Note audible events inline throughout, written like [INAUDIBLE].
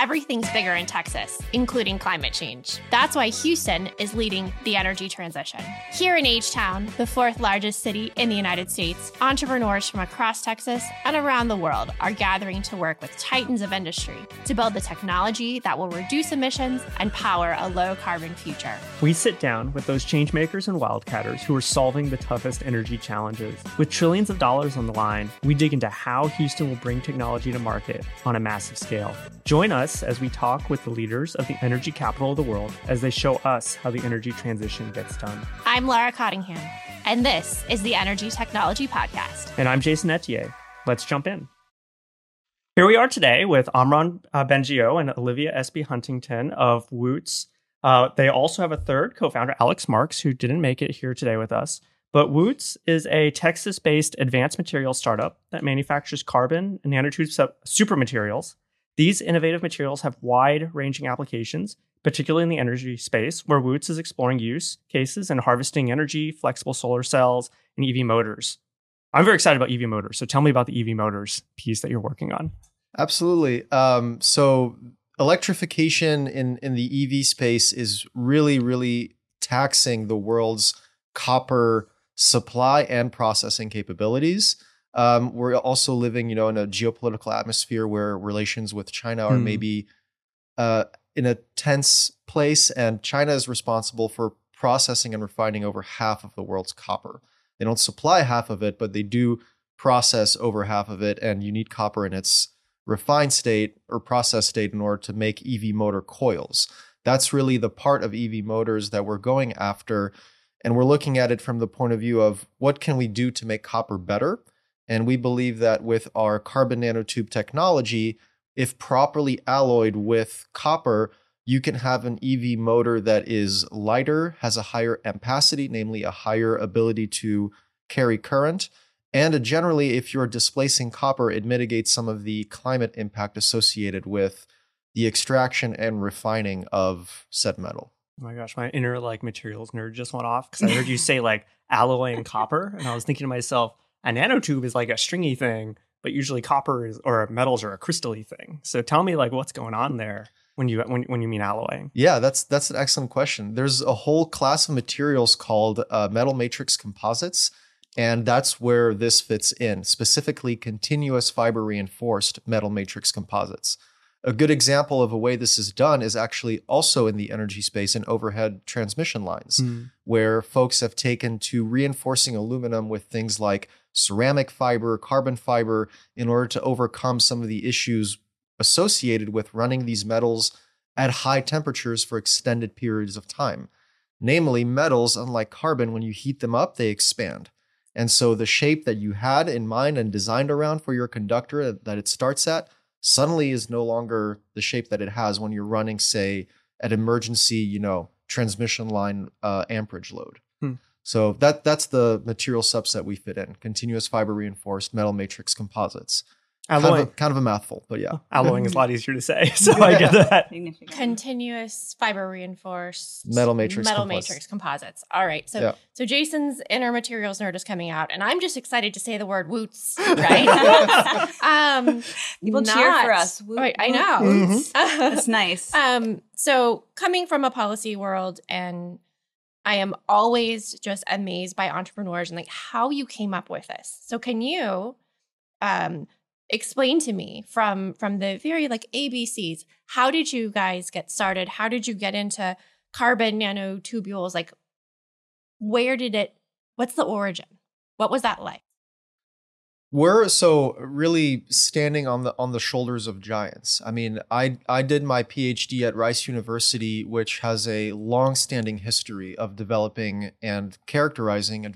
everything's bigger in Texas, including climate change. That's why Houston is leading the energy transition. Here in H Town, the fourth largest city in the United States, entrepreneurs from across Texas and around the world are gathering to work with titans of industry to build the technology that will reduce emissions and power a low carbon future. We sit down with those changemakers and wildcatters who are solving the toughest energy challenges. With trillions of dollars on the line, we dig into how Houston will bring technology to market on a massive scale. Join us as we talk with the leaders of the energy capital of the world as they show us how the energy transition gets done. I'm Laura Cottingham, and this is the Energy Technology Podcast. And I'm Jason Ethier. Let's jump in. Here we are today with Amram uh, Bengio and Olivia S.B. Huntington of Wootz. Uh, they also have a third co founder, Alex Marks, who didn't make it here today with us. But Wootz is a Texas based advanced materials startup that manufactures carbon and nanotube super materials. These innovative materials have wide ranging applications, particularly in the energy space, where Wootz is exploring use cases in harvesting energy, flexible solar cells, and EV motors. I'm very excited about EV motors. So tell me about the EV motors piece that you're working on. Absolutely. Um, so electrification in in the EV space is really really taxing the world's copper supply and processing capabilities. Um, we're also living, you know, in a geopolitical atmosphere where relations with China are mm. maybe uh, in a tense place, and China is responsible for processing and refining over half of the world's copper. They don't supply half of it, but they do process over half of it, and you need copper in its refined state or process state in order to make EV motor coils. That's really the part of EV motors that we're going after. And we're looking at it from the point of view of what can we do to make copper better? And we believe that with our carbon nanotube technology, if properly alloyed with copper, you can have an EV motor that is lighter, has a higher ampacity, namely a higher ability to carry current, and uh, generally, if you're displacing copper, it mitigates some of the climate impact associated with the extraction and refining of said metal. Oh my gosh, my inner like materials nerd just went off because I heard you say like alloy and copper, and I was thinking to myself, a nanotube is like a stringy thing, but usually copper is or metals are a crystally thing. So tell me like what's going on there when you when when you mean alloying? Yeah, that's that's an excellent question. There's a whole class of materials called uh, metal matrix composites and that's where this fits in, specifically continuous fiber reinforced metal matrix composites. A good example of a way this is done is actually also in the energy space and overhead transmission lines, mm. where folks have taken to reinforcing aluminum with things like ceramic fiber, carbon fiber, in order to overcome some of the issues associated with running these metals at high temperatures for extended periods of time. Namely, metals, unlike carbon, when you heat them up, they expand. And so the shape that you had in mind and designed around for your conductor that it starts at suddenly is no longer the shape that it has when you're running, say, at emergency, you know, transmission line uh, amperage load. So that that's the material subset we fit in: continuous fiber reinforced metal matrix composites. Alloying. Kind of, a, kind of a mouthful, but yeah. [LAUGHS] Alloying is a lot easier to say, [LAUGHS] so I get that. Continuous fiber reinforced metal matrix metal composites. matrix composites. All right, so yeah. so Jason's inner materials nerd is coming out, and I'm just excited to say the word Wootz, [LAUGHS] Right? um, People not, cheer for us. Woot, right, I know. Mm-hmm. That's nice. Um, so coming from a policy world, and I am always just amazed by entrepreneurs and like how you came up with this. So can you? Um, explain to me from from the very like abcs how did you guys get started how did you get into carbon nanotubules like where did it what's the origin what was that like we're so really standing on the on the shoulders of giants. I mean, I I did my PhD at Rice University, which has a long-standing history of developing and characterizing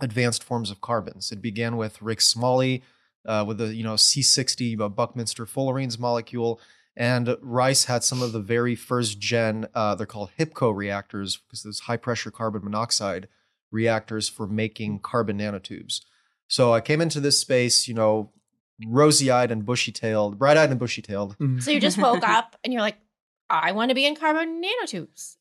advanced forms of carbons. It began with Rick Smalley, uh, with the you know C60 Buckminster fullerenes molecule. And Rice had some of the very first gen, uh, they're called HIPCO reactors because those high pressure carbon monoxide reactors for making carbon nanotubes. So I came into this space, you know, rosy eyed and bushy tailed, bright eyed and bushy tailed. Mm-hmm. So you just woke up and you're like, I want to be in carbon nanotubes.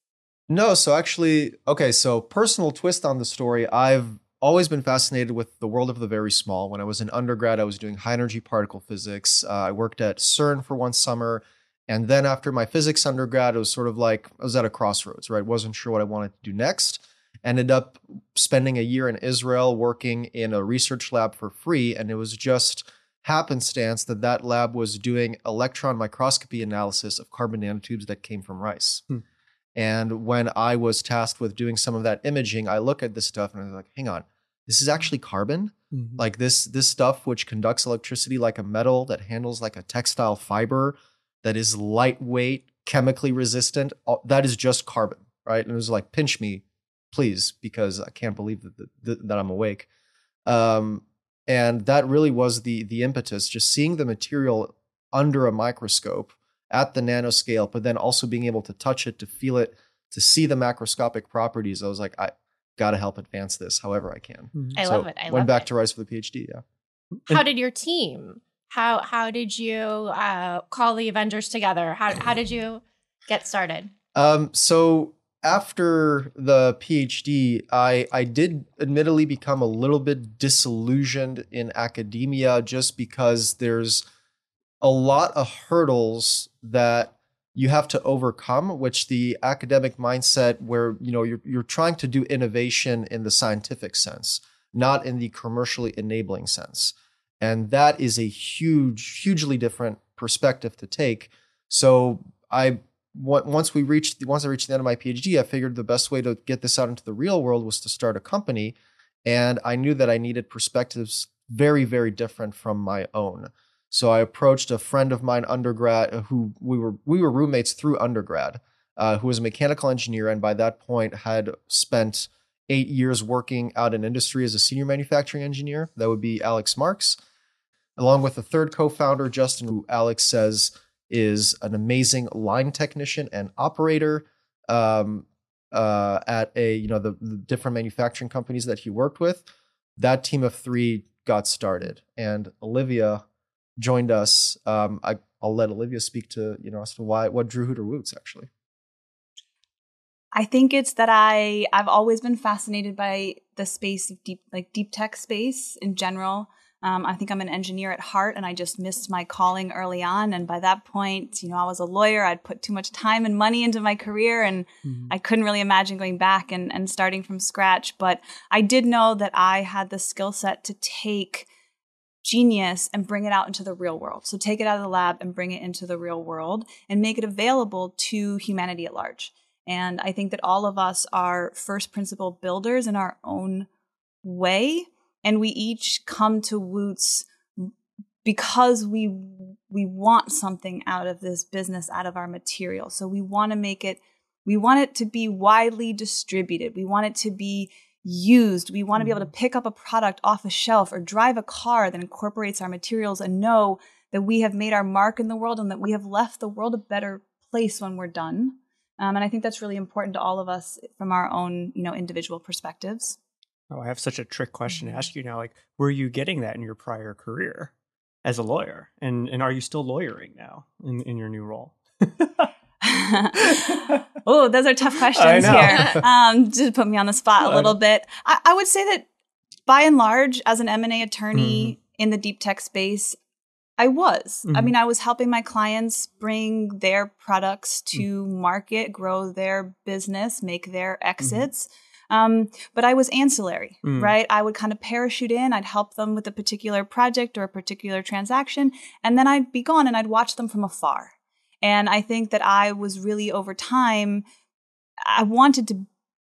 No, so actually, okay, so personal twist on the story. I've always been fascinated with the world of the very small. When I was in undergrad, I was doing high energy particle physics. Uh, I worked at CERN for one summer. And then after my physics undergrad, it was sort of like I was at a crossroads, right? Wasn't sure what I wanted to do next. Ended up spending a year in Israel working in a research lab for free. And it was just happenstance that that lab was doing electron microscopy analysis of carbon nanotubes that came from Rice. Hmm. And when I was tasked with doing some of that imaging, I look at this stuff and I was like, hang on, this is actually carbon? Mhm. Like this this stuff which conducts electricity like a metal that handles like a textile fiber that is lightweight, chemically resistant, that is just carbon, right? And it was like pinch me, please, because I can't believe that that, that I'm awake. Um, and that really was the the impetus just seeing the material under a microscope at the nanoscale but then also being able to touch it to feel it to see the macroscopic properties i was like i gotta help advance this however i can Mhm. I So, love it. I went love back it. to Rice for the phd yeah How did your team? How how did you uh, call the Avengers together? How how did you get started? Um, so after the PhD, I I did admittedly become a little bit disillusioned in academia just because there's a lot of hurdles that you have to overcome, which the academic mindset where you know you're you're trying to do innovation in the scientific sense, not in the commercially enabling sense. And that is a huge, hugely different perspective to take. So I on- once we reached once I reached the end of my PhD, I figured the best way to get this out into the real world was to start a company, and I knew that I needed perspectives very very different from my own. So I approached a friend of mine undergrad uh, who we were we were roommates through undergrad, uh, who was a mechanical engineer and by that point had spent eight years working out in industry as a senior manufacturing engineer. That would be Alex Marks, along with a third co-founder Justin, who Alex says is an amazing line technician and operator um, uh, at a you know the, the different manufacturing companies that he worked with. That team of three got started, and Olivia joined us. Um, I, I'll let Olivia speak to you know as to why what drew her to actually. I think it's that I I've always been fascinated by the space of deep like deep tech space in general. Um, I think I'm an engineer at heart, and I just missed my calling early on. And by that point, you know, I was a lawyer. I'd put too much time and money into my career, and Mhm. I couldn't really imagine going back and, and starting from scratch. But I did know that I had the skill set to take genius and bring it out into the real world. So take it out of the lab and bring it into the real world and make it available to humanity at large. And I think that all of us are first principle builders in our own way. And we each come to Wootz because we we want something out of this business, out of our material. So we want to make it, we want it to be widely distributed. We want it to be used. We want to be able to pick up a product off a shelf or drive a car that incorporates our materials and know that we have made our mark in the world and that we have left the world a better place when we're done. Um, and I think that's really important to all of us from our own, you know, individual perspectives. Oh, I have such a trick question Mm-hmm. to ask you now. Like, were you getting that in your prior career as a lawyer? And and are you still lawyering now in, in your new role? [LAUGHS] [LAUGHS] oh, those are tough questions here. [LAUGHS] Um, just put me on the spot a little bit. I, I would say that by and large, as an M&A attorney Mm-hmm. in the deep tech space, I was. I Mhm. mean, I was helping my clients bring their products Mm. to market, grow their business, make their Mm-hmm. exits. Um, but I was ancillary, Mm. right? I would kind of parachute in. I'd help them with a particular project or a particular transaction, and then I'd be gone and I'd watch them from afar. And I think that I was really over time, I wanted to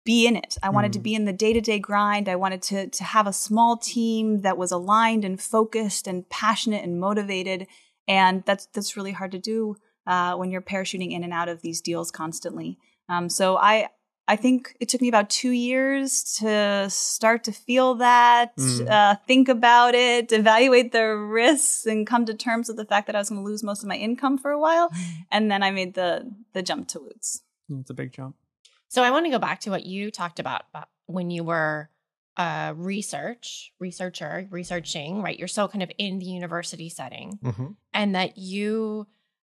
be in it. I wanted to Mm. be in the day to day grind. I wanted to, to have a small team that was aligned and focused and passionate and motivated. And that's, that's really hard to do uh, when you're parachuting in and out of these deals constantly. Um, so I, I think it took me about two years to start to feel that, Mm. uh, think about it, evaluate the risks, and come to terms with the fact that I was going to lose most of my income for a while. And then I made the the jump to Wootz. It's a big jump. So I want to go back to what you talked about, about when you were a research researcher, researching, right? You're so kind of in the university setting, and that you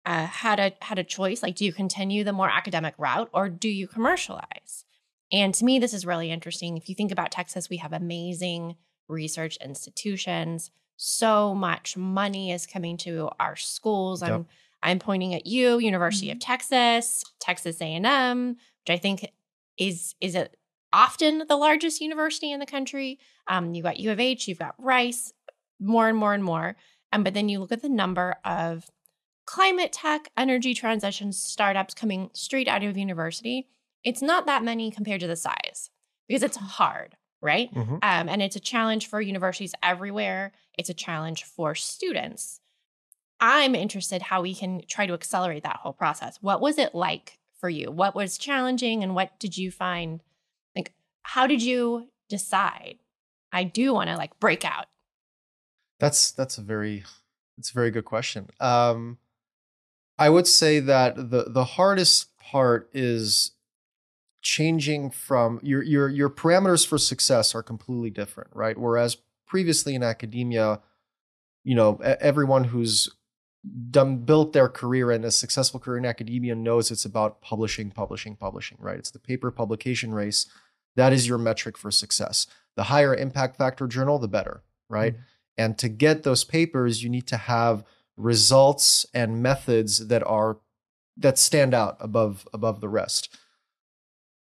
uh, had a had a choice. Like, do you continue the more academic route or do you commercialize? And to me, this is really interesting. If you think about Texas, we have amazing research institutions. So much money is coming to our schools. Yep. I'm I'm pointing at you, University of Texas, Texas A&M, which I think is is a, often the largest university in the country. Um, you got U of H, you've got Rice, more and more and more. Um, but then you look at the number of climate tech, energy transition startups coming straight out of university. It's not that many compared to the size because it's hard, right? Mhm. Um, and it's a challenge for universities everywhere. It's a challenge for students. I'm interested how we can try to accelerate that whole process. What was it like for you? What was challenging and what did you find like how did you decide I do want to like break out? That's that's a very it's a very good question. Um, I would say that the the hardest part is changing from your your your parameters for success are completely different, right? Whereas previously in academia, you know, everyone who's done built their career and a successful career in academia knows it's about publishing, publishing, publishing, right? It's the paper publication race. That is your metric for success. The higher impact factor journal, the better, right? Mm-hmm. And to get those papers, you need to have results and methods that are that stand out above above the rest.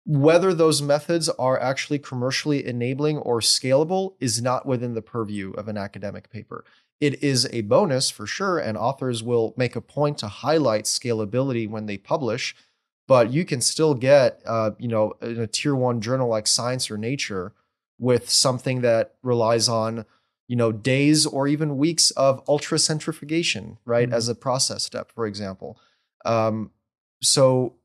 Whether those methods are actually commercially enabling or scalable is not within the purview of an academic paper. It is a bonus for sure, and authors will make a point to highlight scalability when they publish. But you can still get, uh, you know, in a tier one journal like Science or Nature, with something that relies on you know days or even weeks of ultra centrifugation right Mhm. as a process step for example um, so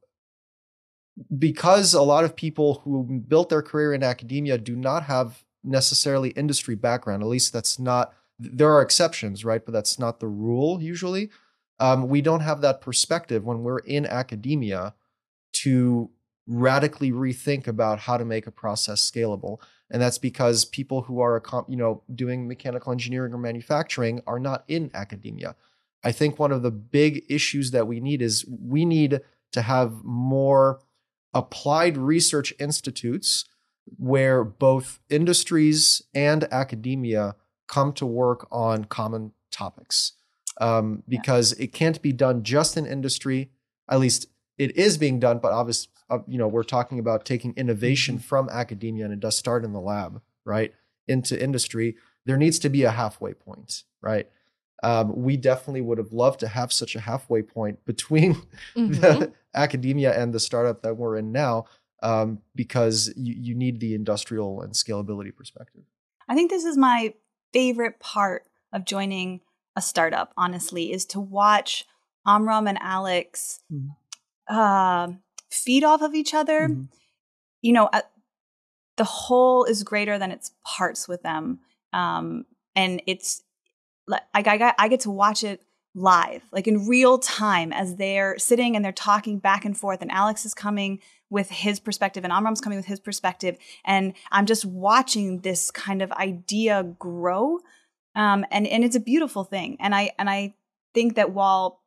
because a lot of people who built their career in academia do not have necessarily industry background at least that's not there are exceptions right but that's not the rule usually um, we don't have that perspective when we're in academia to radically rethink about how to make a process scalable and that's because people who are you know doing mechanical engineering or manufacturing are not in academia. I think one of the big issues that we need is we need to have more applied research institutes where both industries and academia come to work on common topics. Um, Yeah. because it can't be done just in industry. At least it is being done but obviously uh, you know we're talking about taking innovation from academia and it does start in the lab right into industry there needs to be a halfway point right um, we definitely would have loved to have such a halfway point between Mhm. [LAUGHS] the academia and the startup that we're in now um, because you, you need the industrial and scalability perspective I think this is my favorite part of joining a startup, honestly, is to watch Amram and Alex Mhm. uh, feed off of each other. Mhm. You know, uh, the whole is greater than its parts with them. Um, and it's like I, I, I get to watch it live, like in real time, as they're sitting and they're talking back and forth, and Alex is coming with his perspective, and Amram's coming with his perspective, and I'm just watching this kind of idea grow, um, and and it's a beautiful thing, and I and I think that while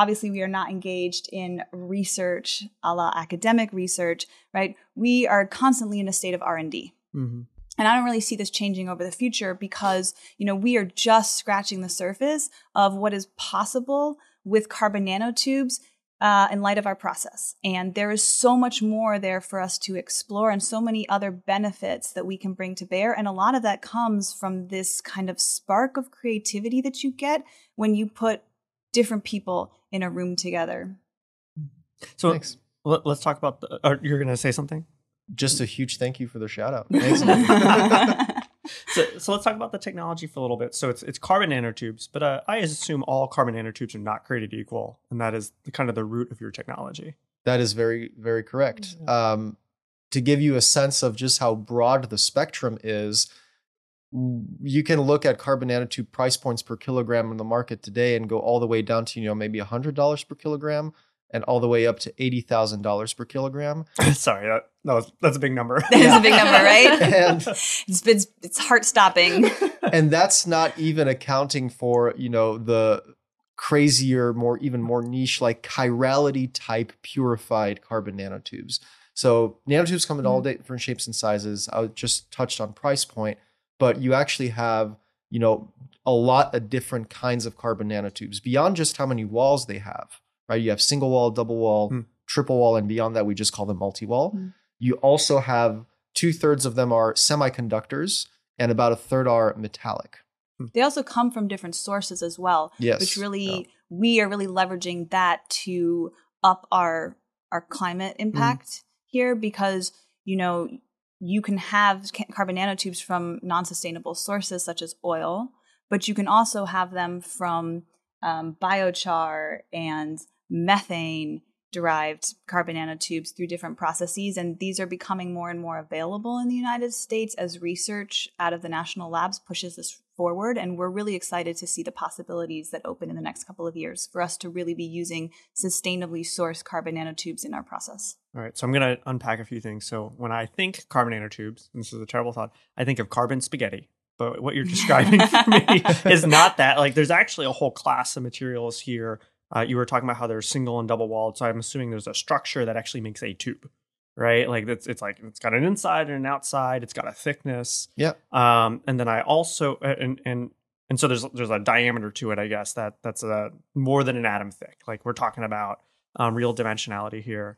obviously we are not engaged in research a la academic research right we are constantly in a state of r&d Mhm. and I don't really see this changing over the future because, you know, we are just scratching the surface of what is possible with carbon nanotubes uh, in light of our process. And there is so much more there for us to explore and so many other benefits that we can bring to bear. And a lot of that comes from this kind of spark of creativity that you get when you put different people in a room together. So thanks let, us talk about. The, or you're going to say something. just a huge thank you for the shout out thanks [LAUGHS] So, so let's talk about the technology for a little bit. So it's it's carbon nanotubes, but uh, I assume all carbon nanotubes are not created equal, and that is the, kind of the root of your technology. That is very, very correct. Um, to give you a sense of just how broad the spectrum is, w- you can look at carbon nanotube price points per kilogram in the market today and go all the way down to you know maybe hundred dollars per kilogram, and all the way up to eighty thousand dollars per kilogram. [LAUGHS] Sorry, that, that was that's a big number. [LAUGHS] That is a big number, right? [LAUGHS] And It's, it's, it's heart stopping. and that's not even accounting for you know the crazier more even more niche like chirality type purified carbon nanotubes so nanotubes come in all mm. different shapes and sizes i just touched on price point but you actually have you know a lot of different kinds of carbon nanotubes beyond just how many walls they have, right? You have single wall, double wall, Hmm. triple wall, and beyond that, we just call them multi wall. Hmm. You also have two thirds of them are semiconductors, and about a third are metallic. They also come from different sources as well, Yes. which really yeah. we are really leveraging that to up our our climate Mm-hmm. impact here because you know you can have carbon nanotubes from non-sustainable sources such as oil, but you can also have them from um, biochar and methane derived carbon nanotubes through different processes and these are becoming more and more available in the United States as research out of the national labs pushes this forward and we're really excited to see the possibilities that open in the next couple of years for us to really be using sustainably sourced carbon nanotubes in our process. All right, so I'm going to unpack a few things. So when I think carbon nanotubes, and this is a terrible thought, I think of carbon spaghetti. But what you're [LAUGHS] describing for me is not that. Like, there's actually a whole class of materials here. Uh, you were talking about how they're single and double walled, so I'm assuming there's a structure that actually makes a tube, right? Like it's it's like it's got an inside and an outside. It's got a thickness. Yeah. Um, and then I also and and and so there's there's a diameter to it, I guess that that's a more than an atom thick. Like we're talking about um, real dimensionality here.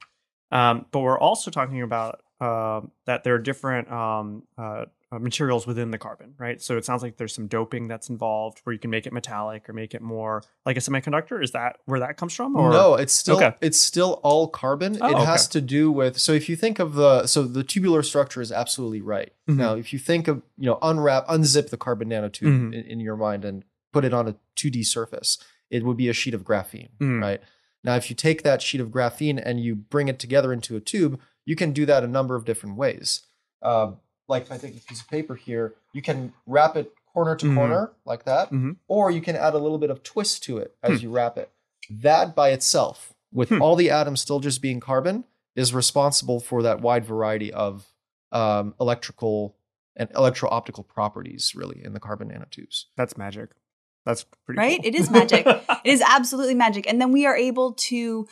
Um, but we're also talking about uh, that there are different um, uh, uh, materials within the carbon, right? So it sounds like there's some doping that's involved where you can make it metallic or make it more like a semiconductor. Is that where that comes from? Or no, it's still Okay. it's still all carbon. Oh, it okay. has to do with so if you think of the so the tubular structure is absolutely right. Mhm. Now, if you think of you know unwrap unzip the carbon nanotube Mhm. in, in your mind and put it on a 2D surface, it would be a sheet of graphene, Mm. right? Now, if you take that sheet of graphene and you bring it together into a tube, you can do that a number of different ways. Uh, like if I take a piece of paper here, you can wrap it corner to Mhm. corner like that, Mhm. or you can add a little bit of twist to it as Hmm. you wrap it. That by itself, with Hmm. all the atoms still just being carbon, is responsible for that wide variety of um, electrical and electro-optical properties, really, in the carbon nanotubes. that's magic. That's pretty right? cool. It is magic. [LAUGHS] it is absolutely magic. And then we are able to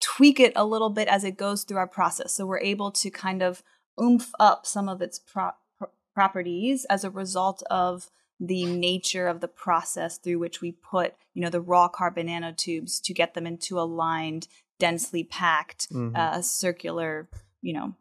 tweak it a little bit as it goes through our process. So we're able to kind of oomph up some of its pro- pro- properties as a result of the nature of the process through which we put, you know, the raw carbon nanotubes to get them into aligned, densely packed, Mhm. uh, circular, you know,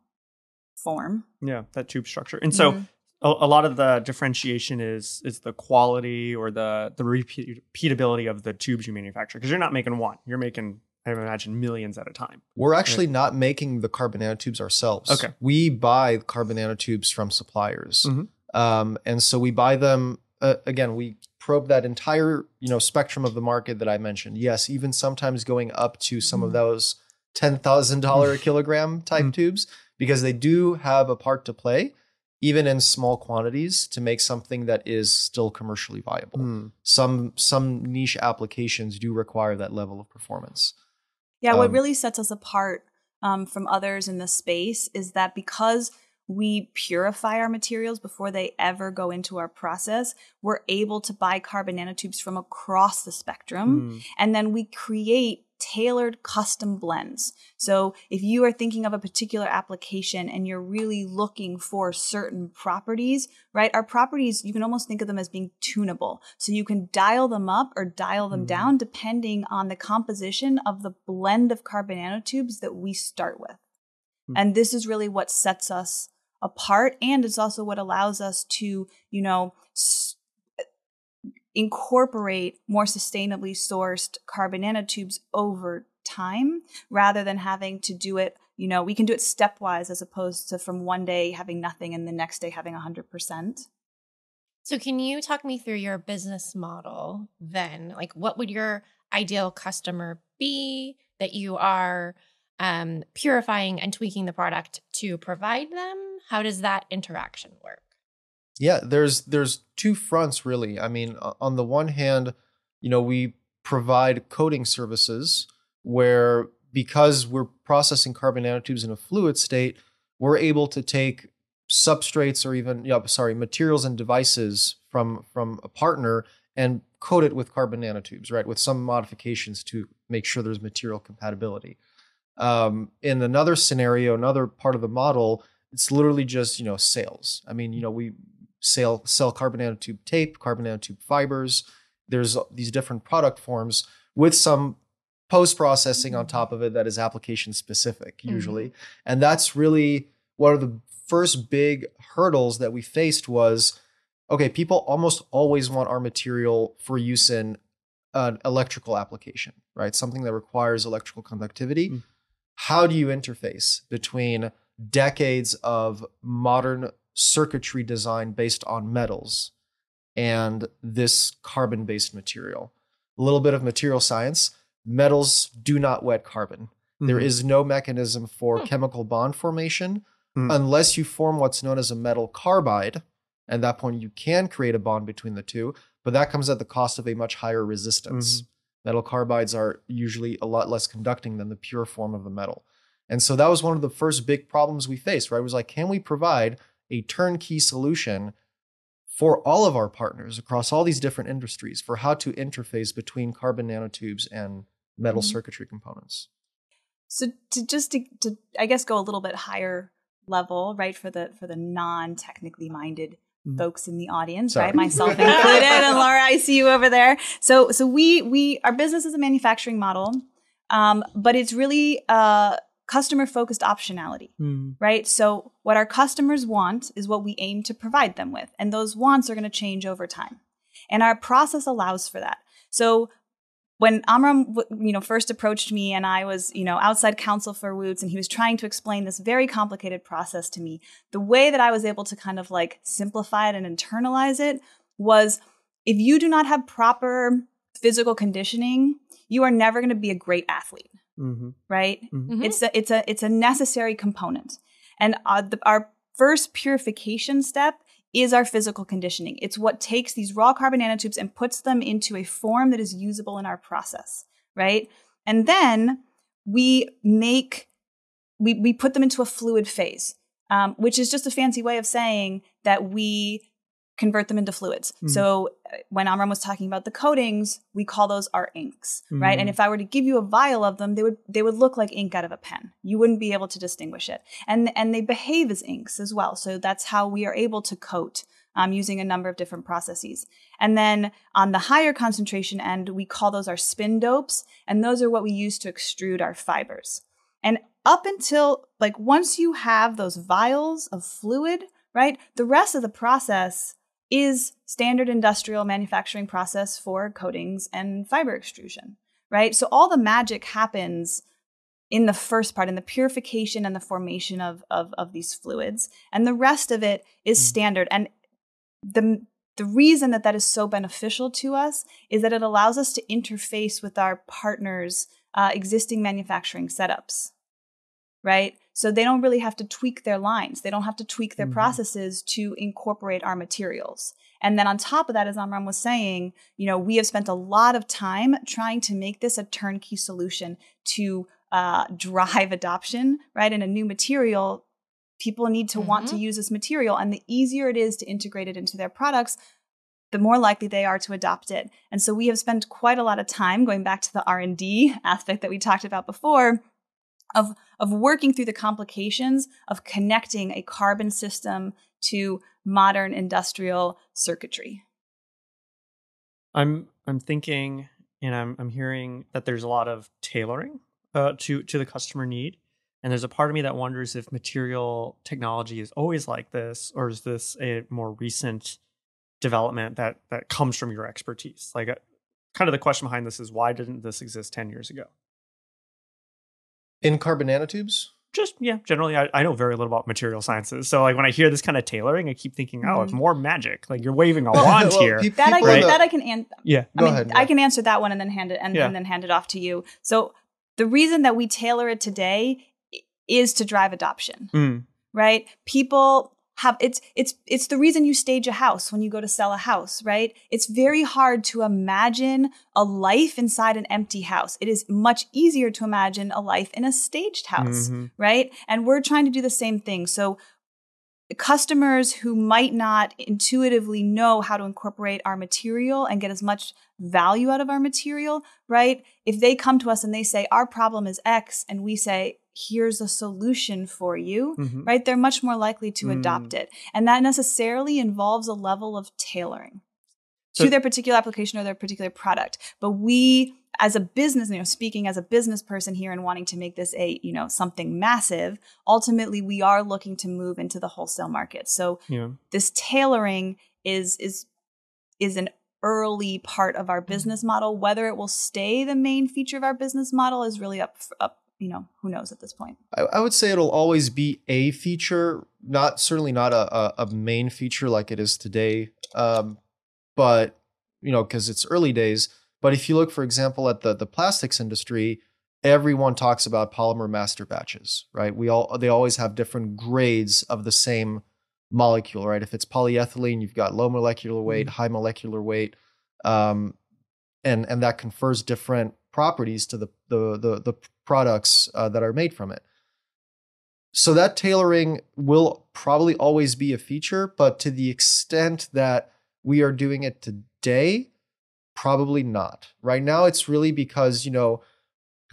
form. yeah, that tube structure. And so Mhm. a, a lot of the differentiation is is the quality or the the repeat, repeatability of the tubes you manufacture because you're not making one, you're making I imagine millions at a time. We're actually not making the carbon nanotubes ourselves. Okay. We buy carbon nanotubes from suppliers. Mhm. Um, and so we buy them, uh, again, we probe that entire, you know, spectrum of the market that I mentioned. Yes, even sometimes going up to some of those $10,000 a kilogram type Mhm. tubes because they do have a part to play even in small quantities to make something that is still commercially viable. Mm. Some some niche applications do require that level of performance. Yeah, what Um, really sets us apart um, from others in this space is that because we purify our materials before they ever go into our process, we're able to buy carbon nanotubes from across the spectrum. Mm. And then we create tailored custom blends. So if you are thinking of a particular application and you're really looking for certain properties, right? Our properties, you can almost think of them as being tunable. So you can dial them up or dial them Mhm. down depending on the composition of the blend of carbon nanotubes that we start with. Hmm. And this is really what sets us apart and it's also what allows us to, you know, s- incorporate more sustainably sourced carbon nanotubes over time rather than having to do it you know we can do it stepwise as opposed to from one day having nothing and the next day having 100% So, can you talk me through your business model then? Like, what would your ideal customer be that you are um, purifying and tweaking the product to provide them? How does that interaction work? Yeah, there's there's two fronts really. I mean, on the one hand, you know, we provide coating services where because we're processing carbon nanotubes in a fluid state, we're able to take substrates or even yeah, sorry, materials and devices from from a partner and coat it with carbon nanotubes, right? With some modifications to make sure there's material compatibility. Um, in another scenario, another part of the model, it's literally just you know sales. I mean, you know, we sell sell carbon nanotube tape, carbon nanotube fibers. There's these different product forms with some post processing on top of it that is application specific usually. And that's really one of the first big hurdles that we faced was okay, people almost always want our material for use in an electrical application, right? Something that requires electrical conductivity. Mm. How do you interface between decades of modern circuitry design based on metals and this carbon based material? A little bit of material science. Metals do not wet carbon. There Mhm. is no mechanism for Hmm. chemical bond formation Hmm. unless you form what's known as a metal carbide. At that point, you can create a bond between the two, but that comes at the cost of a much higher resistance. Metal carbides are usually a lot less conducting than the pure form of the metal. And so that was one of the first big problems we faced, right? It was like, can we provide a turnkey solution for all of our partners across all these different industries for how to interface between carbon nanotubes and metal Mhm. circuitry components? So to just to, to I guess go a little bit higher level, right, for the for the non technically minded Mhm. folks in the audience, Sorry. right, myself [LAUGHS] included, and Laura, I see you over there. So so we we our business is a manufacturing model, um, but it's really uh, customer focused optionality Mm. right? So, what our customers want is what we aim to provide them with, and those wants are going to change over time. And our process allows for that. So, when Amram, you know, first approached me, and I was, you know, outside counsel for Wootz, and he was trying to explain this very complicated process to me, the way that I was able to kind of like simplify it and internalize it was, if you do not have proper physical conditioning, you are never going to be a great athlete Mhm. right? Mhm. It's a it's a it's a necessary component, and uh, the, our first purification step is our physical conditioning. It's what takes these raw carbon nanotubes and puts them into a form that is usable in our process, right? And then we make we we put them into a fluid phase, um, which is just a fancy way of saying that we convert them into fluids. Mhm. So uh, when Amram was talking about the coatings, we call those our inks, right? And Mhm. if I were to give you a vial of them, they would they would look like ink out of a pen. You wouldn't be able to distinguish it, and and they behave as inks as well. So that's how we are able to coat um, using a number of different processes. And then on the higher concentration end, we call those our spin dopes, and those are what we use to extrude our fibers. And up until like once you have those vials of fluid, right, the rest of the process is standard industrial manufacturing process for coatings and fiber extrusion, right? So all the magic happens in the first part, in the purification and the formation of, of, of these fluids. And the rest of it is Mm. standard. And the, the reason that that is so beneficial to us is that it allows us to interface with our partners' uh, existing manufacturing setups, right? So they don't really have to tweak their lines. They don't have to tweak their Mhm. processes to incorporate our materials. And then on top of that, as Amram was saying, you know, we have spent a lot of time trying to make this a turnkey solution to uh, drive [LAUGHS] adoption, right? And a new material, people need to want to use this material. And the easier it is to integrate it into their products, the more likely they are to adopt it. And so we have spent quite a lot of time going back to the R&D [LAUGHS] aspect that we talked about before of of working through the complications of connecting a carbon system to modern industrial circuitry. I'm I'm thinking and I'm I'm hearing that there's a lot of tailoring uh, to to the customer need, and there's a part of me that wonders if material technology is always like this, or is this a more recent development that that comes from your expertise? Like, uh, kind of the question behind this is why didn't this exist ten years ago? In carbon nanotubes? Just yeah, generally I, I know very little about material sciences, so like when I hear this kind of tailoring, I keep thinking, oh, it's Mhm. more magic. Like you're waving a [LAUGHS] wand well, here. pe- That I can, in that I can an- yeah, Go I mean, ahead. I can answer that one and then hand it and, Yeah. and then hand it off to you. So the reason that we tailor it today is to drive adoption, Mm, right? People have it's it's it's the reason you stage a house when you go to sell a house, right? It's very hard to imagine a life inside an empty house. It is much easier to imagine a life in a staged house mhm. right? And we're trying to do the same thing. So customers who might not intuitively know how to incorporate our material and get as much value out of our material, right? If they come to us and they say, our problem is X, and we say, here's a solution for you, Mhm. right? They're much more likely to Mm. adopt it. And that necessarily involves a level of tailoring So- to their particular application or their particular product. But we, as a business, you know, speaking as a business person here and wanting to make this a, you know, something massive, ultimately we are looking to move into the wholesale market. So Yeah. this tailoring is is is an early part of our business model. Whether it will stay the main feature of our business model is really up up. You know, who knows at this point. I, I would say it'll always be a feature, not certainly not a, a, a main feature like it is today. Um, but you know, because it's early days. But if you look, for example, at the the plastics industry, everyone talks about polymer master batches, right? We all they always have different grades of the same molecule, right? If it's polyethylene, you've got low molecular weight, high molecular weight, um, and and that confers different properties to the the the, the products uh, that are made from it. So that tailoring will probably always be a feature, but to the extent that we are doing it today, probably not. Right now, it's really because you know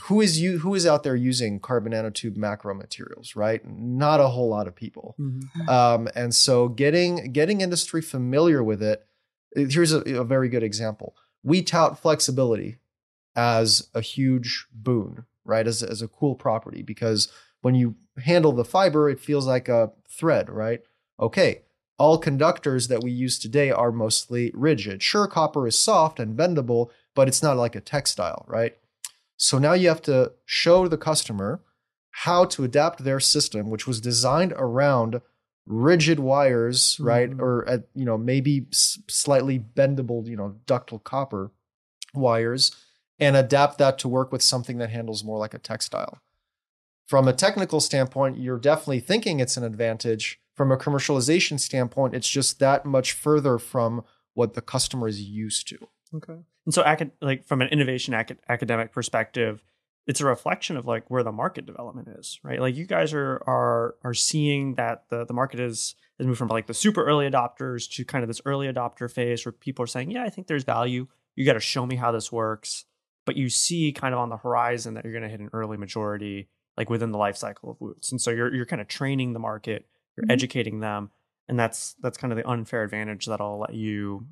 who is you who is out there using carbon nanotube macro materials, right? Not a whole lot of people. Mhm. Um, and so getting getting industry familiar with it. Here's a, a very good example. We tout flexibility as a huge boon, right? As as a cool property because when you handle the fiber, it feels like a thread, right? Okay, all conductors that we use today are mostly rigid. Sure, copper is soft and bendable, but it's not like a textile, right? So now you have to show the customer how to adapt their system, which was designed around rigid wires, right? Mhm. Or at, you know maybe s- slightly bendable, you know, ductile copper wires, and adapt that to work with something that handles more like a textile. From a technical standpoint, you're definitely thinking it's an advantage. From a commercialization standpoint, it's just that much further from what the customer is used to. Okay. And so, like from an innovation acad- academic perspective, it's a reflection of like where the market development is, right? Like you guys are are are seeing that the the market is has moved from like the super early adopters to kind of this early adopter phase where people are saying, yeah, I think there's value. You got to show me how this works. But you see kind of on the horizon that you're going to hit an early majority, like within the life cycle of Wootz. And so you're you're kind of training the market, you're Mhm. educating them, and that's that's kind of the unfair advantage that'll let you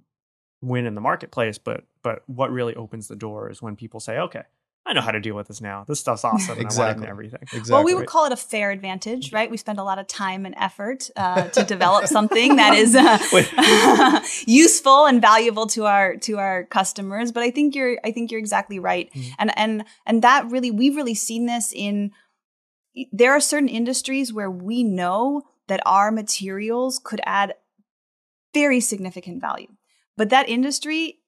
win in the marketplace. But but what really opens the door is when people say, okay, I know how to deal with this now. This stuff's awesome. and I Exactly. everything. Exactly. Well, we would call it a fair advantage, right? We spend a lot of time and effort uh, to develop something that is uh, [LAUGHS] [LAUGHS] useful and valuable to our to our customers. But I think you're I think you're exactly right, Mhm. and and and that really we've really seen this in. There are certain industries where we know that our materials could add very significant value, but that industry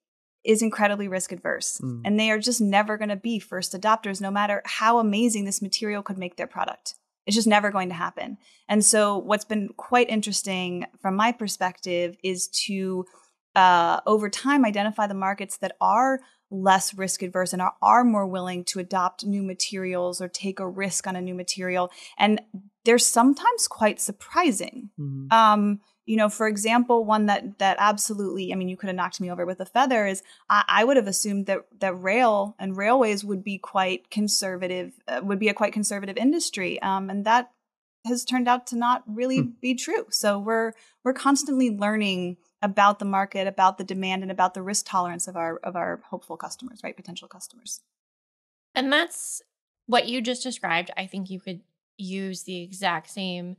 is incredibly risk adverse. Mm. and they are just never going to be first adopters no matter how amazing this material could make their product. It's just never going to happen. And so what's been quite interesting from my perspective is to uh, over time identify the markets that are less risk adverse and are, are more willing to adopt new materials or take a risk on a new material. And they're sometimes quite surprising. Mhm. um, you know, for example, one that that absolutely, I mean, you could have knocked me over with a feather is I, I would have assumed that that rail and railways would be quite conservative, uh, would be a quite conservative industry, um, and that has turned out to not really Hmm. be true. So we're we're constantly learning about the market, about the demand, and about the risk tolerance of our of our hopeful customers, right? Potential customers. And that's what you just described. I think you could use the exact same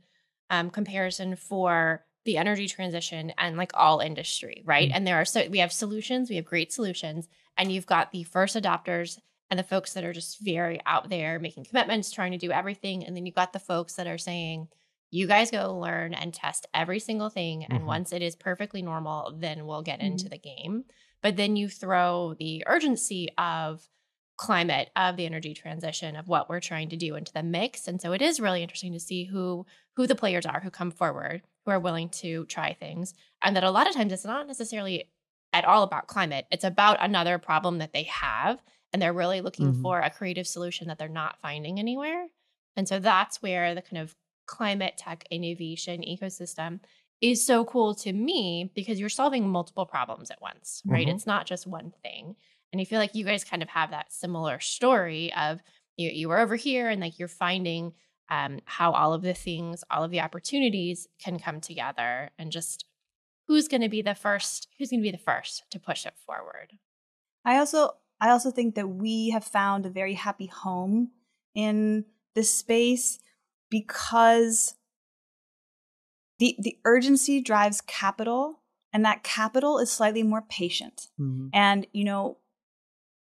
um, comparison for the energy transition and like all industry, right? Mm. And there are so we have solutions, we have great solutions, and you've got the first adopters and the folks that are just very out there making commitments, trying to do everything, and then you've got the folks that are saying, "You guys go learn and test every single thing, and Mhm. once it is perfectly normal, then we'll get into the game." But then you throw the urgency of climate of the energy transition of what we're trying to do into the mix and so it is really interesting to see who who the players are who come forward who are willing to try things and that a lot of times it's not necessarily at all about climate it's about another problem that they have and they're really looking Mhm. for a creative solution that they're not finding anywhere and so that's where the kind of climate tech innovation ecosystem is so cool to me because you're solving multiple problems at once, right? Mhm. It's not just one thing. And I feel like you guys kind of have that similar story of you, you were over here and like you're finding um, how all of the things, all of the opportunities can come together and just who's going to be the first, who's going to be the first to push it forward. I also I also think that we have found a very happy home in this space because the the urgency drives capital and that capital is slightly more patient. Mhm. And you know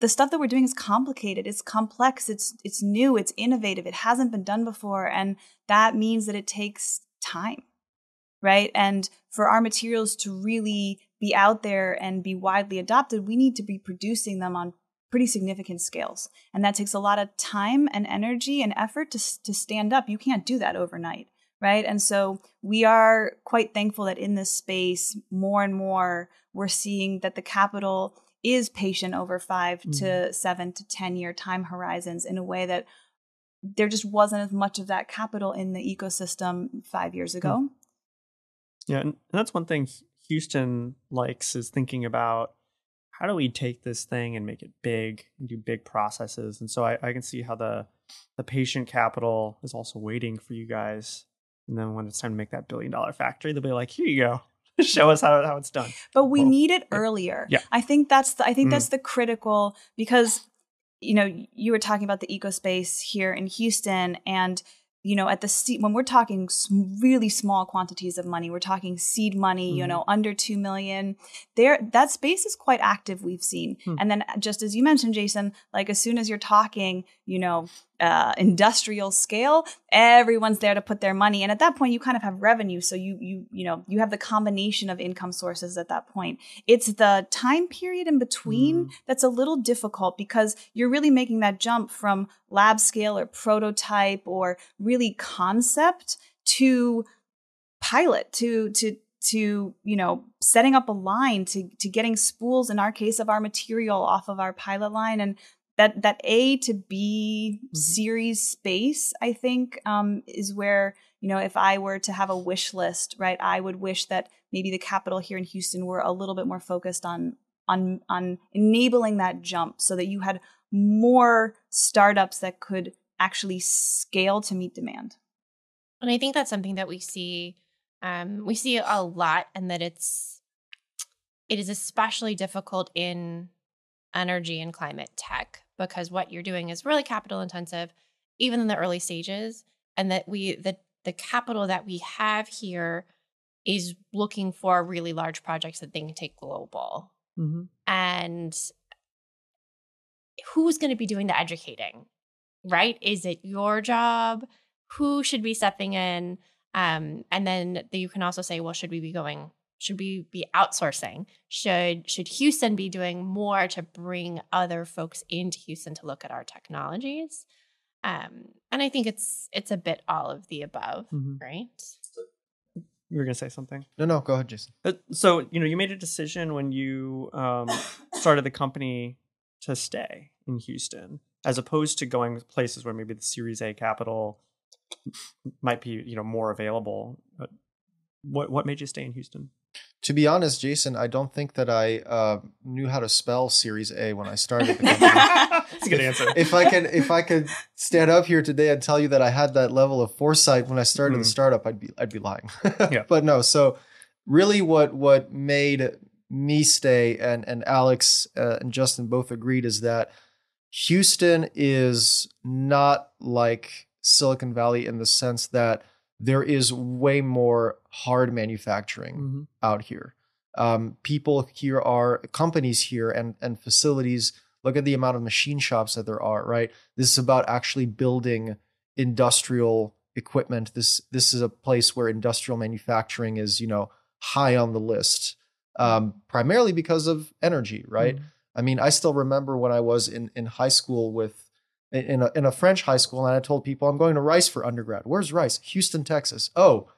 the stuff that we're doing is complicated, it's complex, it's it's new, it's innovative, it hasn't been done before and that means that it takes time. Right? And for our materials to really be out there and be widely adopted, we need to be producing them on pretty significant scales. And that takes a lot of time and energy and effort to, to stand up. You can't do that overnight, right? And so we are quite thankful that in this space, more and more, we're seeing that the capital is patient over 5 to mm-hmm. seven to 10 year time horizons in a way that there just wasn't as much of that capital in the ecosystem five years ago. Hmm. Yeah, and and that's one thing Houston likes is thinking about how do we take this thing and make it big and do big processes. And so I, I can see how the the patient capital is also waiting for you guys. And then when it's time to make that billion dollar factory, they'll be like, here you go. [LAUGHS] Show us how, how it's done. but we Well, need it yeah. earlier. Yeah. I think that's the I think Mhm. that's the critical because you know you were talking about the eco space here in Houston and you know at the seed when we're talking really small quantities of money we're talking seed money you Mhm. know under 2 million there that space is quite active we've seen Hmm. and then just as you mentioned Jason like as soon as you're talking you know uh, industrial scale everyone's there to put their money. And at that point you kind of have revenue. So you you you know you have the combination of income sources at that point. It's the time period in between that's a little difficult because you're really making that jump from lab scale or prototype or really concept to pilot to to to you know setting up a line to to getting spools in our case of our material off of our pilot line. And that that A to B Mhm. series space I think um, is where you know if I were to have a wish list right I would wish that maybe the capital here in Houston were a little bit more focused on on on enabling that jump so that you had more startups that could actually scale to meet demand. And I think that's something that we see um, we see a lot, and that it's it is especially difficult in energy and climate tech because what you're doing is really capital intensive, even in the early stages, and that we the the capital that we have here is looking for really large projects that they can take global. Mm-hmm. and who's going to be doing the educating right? Is it your job? Who should be stepping in? Um, and then you can also say well should we be going should we be outsourcing should should houston be doing more to bring other folks into houston to look at our technologies um, and i think it's it's a bit all of the above Mhm. right You were gonna say something. No, no, go ahead, Jason. Uh, So you know, you made a decision when you um, started the company to stay in Houston, as opposed to going places where maybe the Series A capital might be you know more available. But what what made you stay in Houston? To be honest, Jason, I don't think that I uh, knew how to spell Series A when I started the. [LAUGHS] That's a good answer. if I could, if I could stand up here today and tell you that I had that level of foresight when I started Mm. the startup, I'd be, I'd be lying. Yeah. [LAUGHS] But no. So, really, what what made me stay and and Alex uh, and Justin both agreed is that Houston is not like Silicon Valley in the sense that there is way more hard manufacturing Mhm. out here. Um, people here are companies here and and facilities. Look at the amount of machine shops that there are. Right. This is about actually building industrial equipment. This this is a place where industrial manufacturing is you know high on the list, um, primarily because of energy. Right. Mhm. I mean, I still remember when I was in in high school with in a in a French high school, and I told people I'm going to Rice for undergrad. Where's Rice? Houston, Texas. Oh,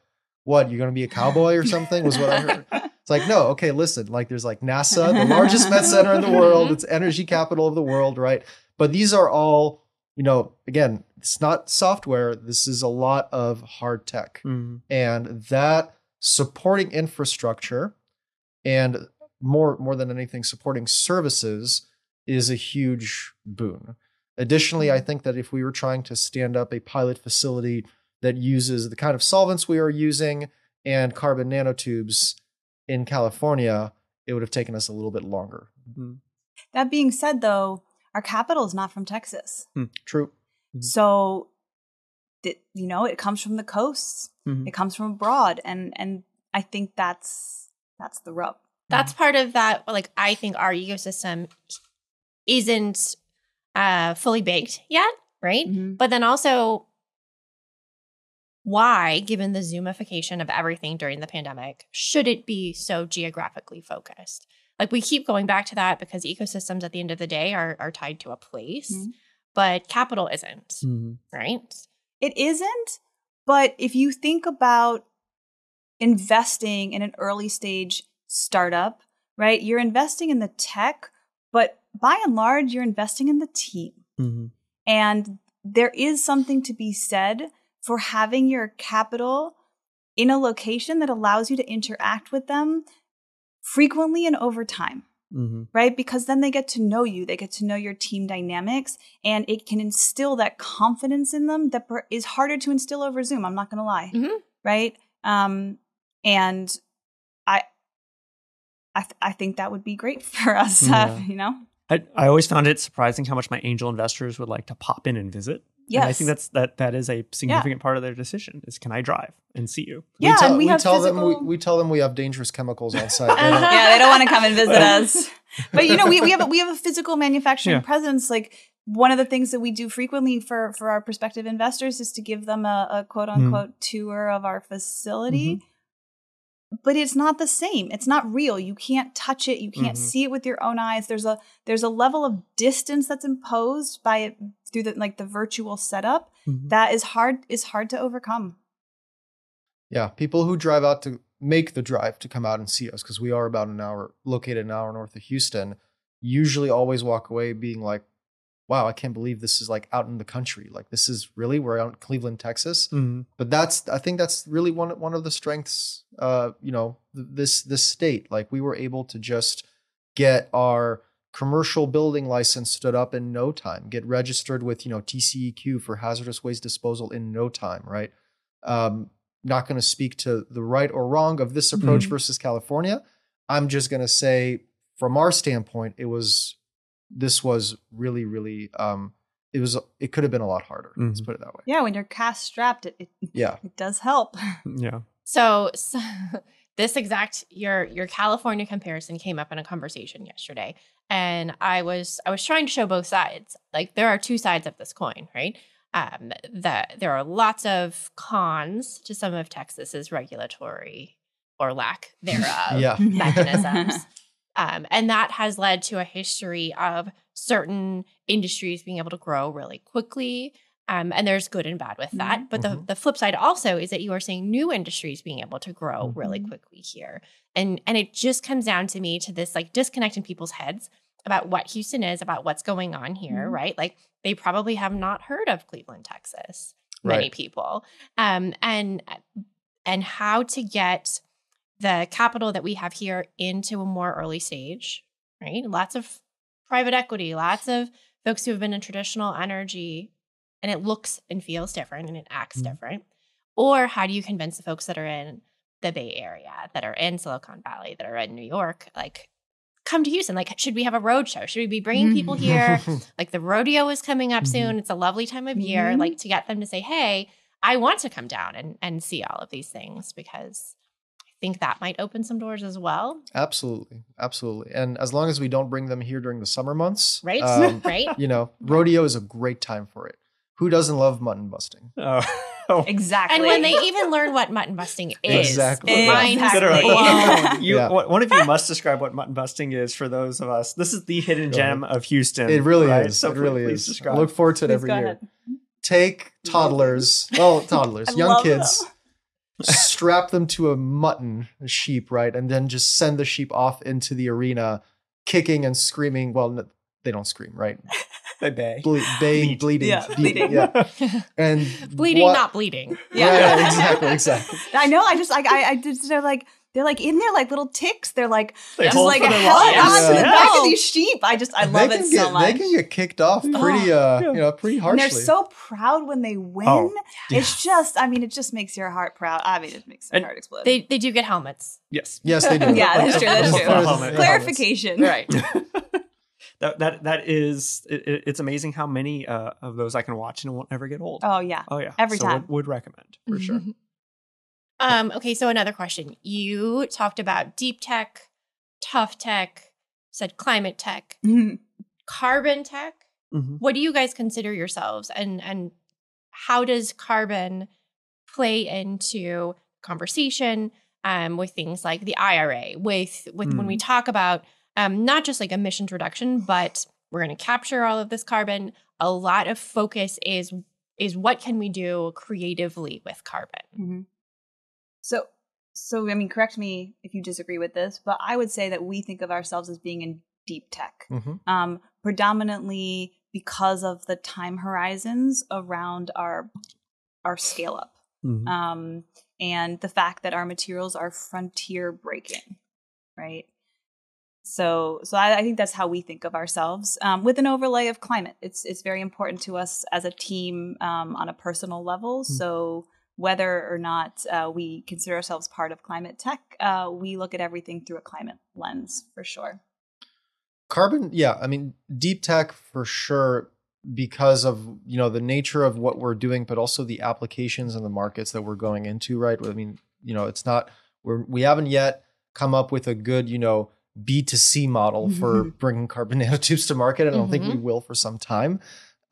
what? You're going to be a cowboy or something? Was what I heard. It's like, no, okay, listen, like there's like NASA, the largest med center in the world, it's energy capital of the world, right? But these are all you know, again, it's not software. This is a lot of hard tech. Mhm. and that supporting infrastructure and more more than anything supporting services is a huge boon additionally i think that if we were trying to stand up a pilot facility that uses the kind of solvents we are using and carbon nanotubes in california it would have taken us a little bit longer That being said, though, our capital is not from Texas. true Mhm. So, th- you know, it comes from the coasts. Mhm. It comes from abroad, and and I think that's that's the rub. That's part of that. Like, I think our ecosystem isn't uh, fully baked yet, right? Mhm. But then also, why, given the zoomification of everything during the pandemic, should it be so geographically focused? Like we keep going back to that because ecosystems at the end of the day are are tied to a place, Mhm. but capital isn't, Mhm. right? It isn't, but if you think about investing in an early stage startup, right? You're investing in the tech, but by and large, you're investing in the team. Mhm. And there is something to be said for having your capital in a location that allows you to interact with them frequently and over time, Mhm. right? Because then they get to know you, they get to know your team dynamics, and it can instill that confidence in them that per- is harder to instill over Zoom. I'm not going to lie, Mhm. right? Um, and I, I, th- I think that would be great [LAUGHS] for us, uh, you know. I, I always found it surprising how much my angel investors would like to pop in and visit. Yes, And I think that's that that is a significant part of their decision is can I drive and see you? yeah, we tell, and we, have tell physical... them we, we tell them we have dangerous chemicals on site Uh-huh. yeah, they don't want to come and visit [LAUGHS] us. But you know, we, we have a, we have a physical manufacturing Yeah. presence. Like one of the things that we do frequently for for our prospective investors is to give them a, a quote unquote tour of our facility. But it's not the same. It's not real. You can't touch it. You can't Mhm. see it with your own eyes. There's a there's a level of distance that's imposed by it through the like the virtual setup Mhm. that is hard is hard to overcome. Yeah, people who drive out to make the drive to come out and see us because we are about an hour located an hour north of Houston. Usually, always walk away being like, "Wow, I can't believe this is like out in the country. Like this is really we're out in Cleveland, Texas." Mhm. But that's I think that's really one one of the strengths. Uh, you know, th- this this state like we were able to just get our commercial building license stood up in no time, get registered with you know TCEQ for hazardous waste disposal in no time, right? Um, not going to speak to the right or wrong of this approach Mhm. versus California. I'm just going to say, from our standpoint, it was this was really, really. Um, it was. It could have been a lot harder. Let's Mhm. put it that way. Yeah, when you're cast strapped, it, it Yeah. [LAUGHS] it does help. [LAUGHS] Yeah. So, so [LAUGHS] this exact your your California comparison came up in a conversation yesterday, and I was I was trying to show both sides. Like there are two sides of this coin, right? Um, that there are lots of cons to some of Texas's regulatory or lack thereof Yeah. mechanisms. Um, and that has led to a history of certain industries being able to grow really quickly. Um, and there's good and bad with that. Mhm. But the, Mhm. the flip side also is that you are seeing new industries being able to grow really Mhm. quickly here. And and it just comes down to me to this like disconnect in people's heads about what Houston is, about what's going on here, Mhm. right? Like they probably have not heard of Cleveland, Texas, many Right. people. Um, and and how to get the capital that we have here into a more early stage, right? Lots of private equity, lots of folks who have been in traditional energy, and it looks and feels different and it acts Mhm. different. Or how do you convince the folks that are in the Bay Area, that are in Silicon Valley, that are in New York, like, come to Houston? Like, should we have a road show? Should we be bringing people here? [LAUGHS] like, the rodeo is coming up Mhm. soon. It's a lovely time of year. Mhm. Like, to get them to say, hey, I want to come down and, and see all of these things because think that might open some doors as well. Absolutely, absolutely. And as long as we don't bring them here during the summer months, Right? um, [LAUGHS] right? you know, rodeo is a great time for it. Who doesn't love mutton busting? Oh. [LAUGHS] oh. exactly. And when they even learn what mutton busting [LAUGHS] is, Exactly. the mind is Exactly. blown. You, Yeah. one one of you must describe what mutton busting is for those of us. This is the hidden Go gem of Houston. It really right? is. So it really please is. describe. I look forward to it Please every go year. ahead. Take toddlers, well, toddlers, young kids, them. [LAUGHS] strap them to a mutton, a sheep, right, and then just send the sheep off into the arena, kicking and screaming. Well, n- they don't scream, right? [LAUGHS] they Bay. ble- bay, Bleed. bleeding, Yeah, be- bleeding. yeah. [LAUGHS] And bleeding, what- not bleeding. Yeah. Yeah, yeah, exactly, exactly. I know. I just like I, I just they're like they're like in there like little ticks. They're like They just like a their held on to the Yeah. back of these sheep. I just I love can it get, so much. They can get kicked off pretty, uh, you know, pretty harshly. and they're so proud when they win. Oh, It's just, I mean, it just makes your heart proud. I mean, it makes my And heart explode. They they do get helmets. Yes. yes, they do. Yeah, that's true, that's true. Helmet. Clarification. Right. [LAUGHS] that that that is it, it- it's amazing how many uh, of those I can watch and it won't ever get old. Oh yeah. Oh yeah, every So time. would, would recommend for sure. Um, okay, so another question. You talked about deep tech, tough tech, said climate tech, Mhm. carbon tech. Mhm. What do you guys consider yourselves and and how does carbon play into conversation um, with things like the IRA, with with when we talk about um, not just like emissions reduction, but we're going to capture all of this carbon. A lot of focus is is what can we do creatively with carbon. Mhm. So, so I mean, correct me if you disagree with this, but I would say that we think of ourselves as being in deep tech, Mhm. um, predominantly because of the time horizons around our our scale up, Mhm. um, and the fact that our materials are frontier breaking, right? So, so I, I think that's how we think of ourselves, um, with an overlay of climate. It's it's very important to us as a team um, on a personal level. So, whether or not uh, we consider ourselves part of climate tech, uh, we look at everything through a climate lens for sure. Carbon, yeah, I mean, deep tech for sure because of you know the nature of what we're doing, but also the applications and the markets that we're going into. Right? I mean, you know, it's not we're we haven't yet come up with a good you know B two C model for bringing carbon [LAUGHS] nanotubes to market. and I don't think we will for some time.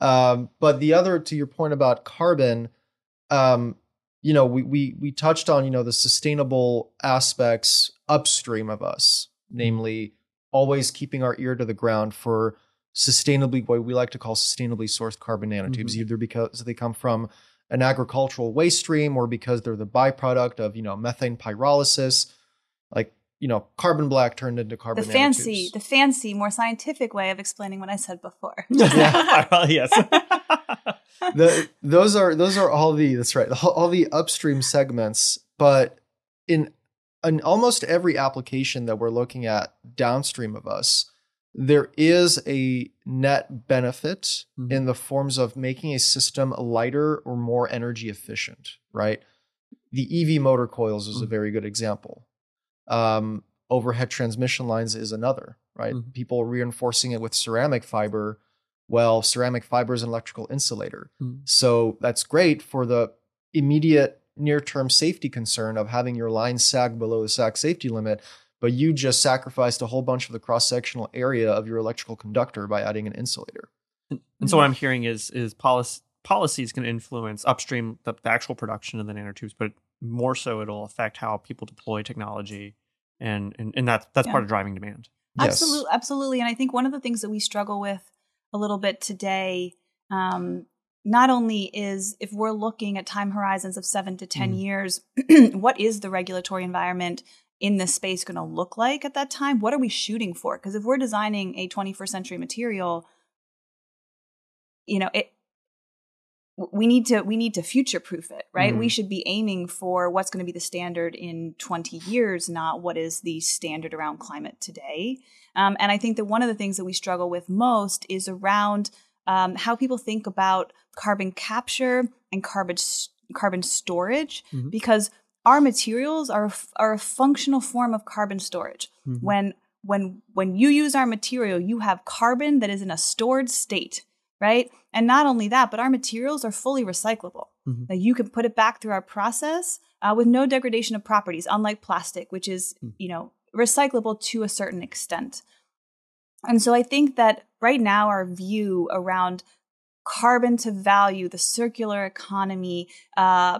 Um, but the other, to your point about carbon, um, you know, we we we touched on you know the sustainable aspects upstream of us, namely always keeping our ear to the ground for sustainably what we like to call sustainably sourced carbon nanotubes, Mhm. either because they come from an agricultural waste stream or because they're the byproduct of you know methane pyrolysis, like you know carbon black turned into carbon. The fancy, nanotubes. the fancy, more scientific way of explaining what I said before. [LAUGHS] well, yes. [LAUGHS] the, those are those are all the that's right all, all the upstream segments but in in almost every application that we're looking at downstream of us there is a net benefit Mhm. in the forms of making a system lighter or more energy efficient right the ev motor coils is a Mhm. very good example um, overhead transmission lines is another right Mhm. people reinforcing it with ceramic fiber well ceramic fiber is an electrical insulator Mhm. so that's great for the immediate near term safety concern of having your line sag below the sag safety limit, but you just sacrificed a whole bunch of the cross sectional area of your electrical conductor by adding an insulator. and so what I'm hearing is is policy going to influence upstream the, the actual production of the nanotubes, but more so it'll affect how people deploy technology, and and, and that's that's Yeah. part of driving demand. Yes. Absolutely, absolutely. And I think one of the things that we struggle with a little bit today, um, not only is if we're looking at time horizons of seven to 10 Mhm. years, [CLEARS THROAT] what is the regulatory environment in this space going to look like at that time? What are we shooting for? Because if we're designing a 21st century material, you know, it we need to we need to future proof it right Mhm. we should be aiming for what's going to be the standard in 20 years not what is the standard around climate today um, and i think that one of the things that we struggle with most is around um, how people think about carbon capture and carbon carbon storage Mhm. because our materials are are a functional form of carbon storage Mhm. when when when you use our material you have carbon that is in a stored state right and not only that but our materials are fully recyclable Mhm. like you can put it back through our process uh, with no degradation of properties unlike plastic which is Mm. you know recyclable to a certain extent and so i think that right now our view around carbon to value the circular economy uh,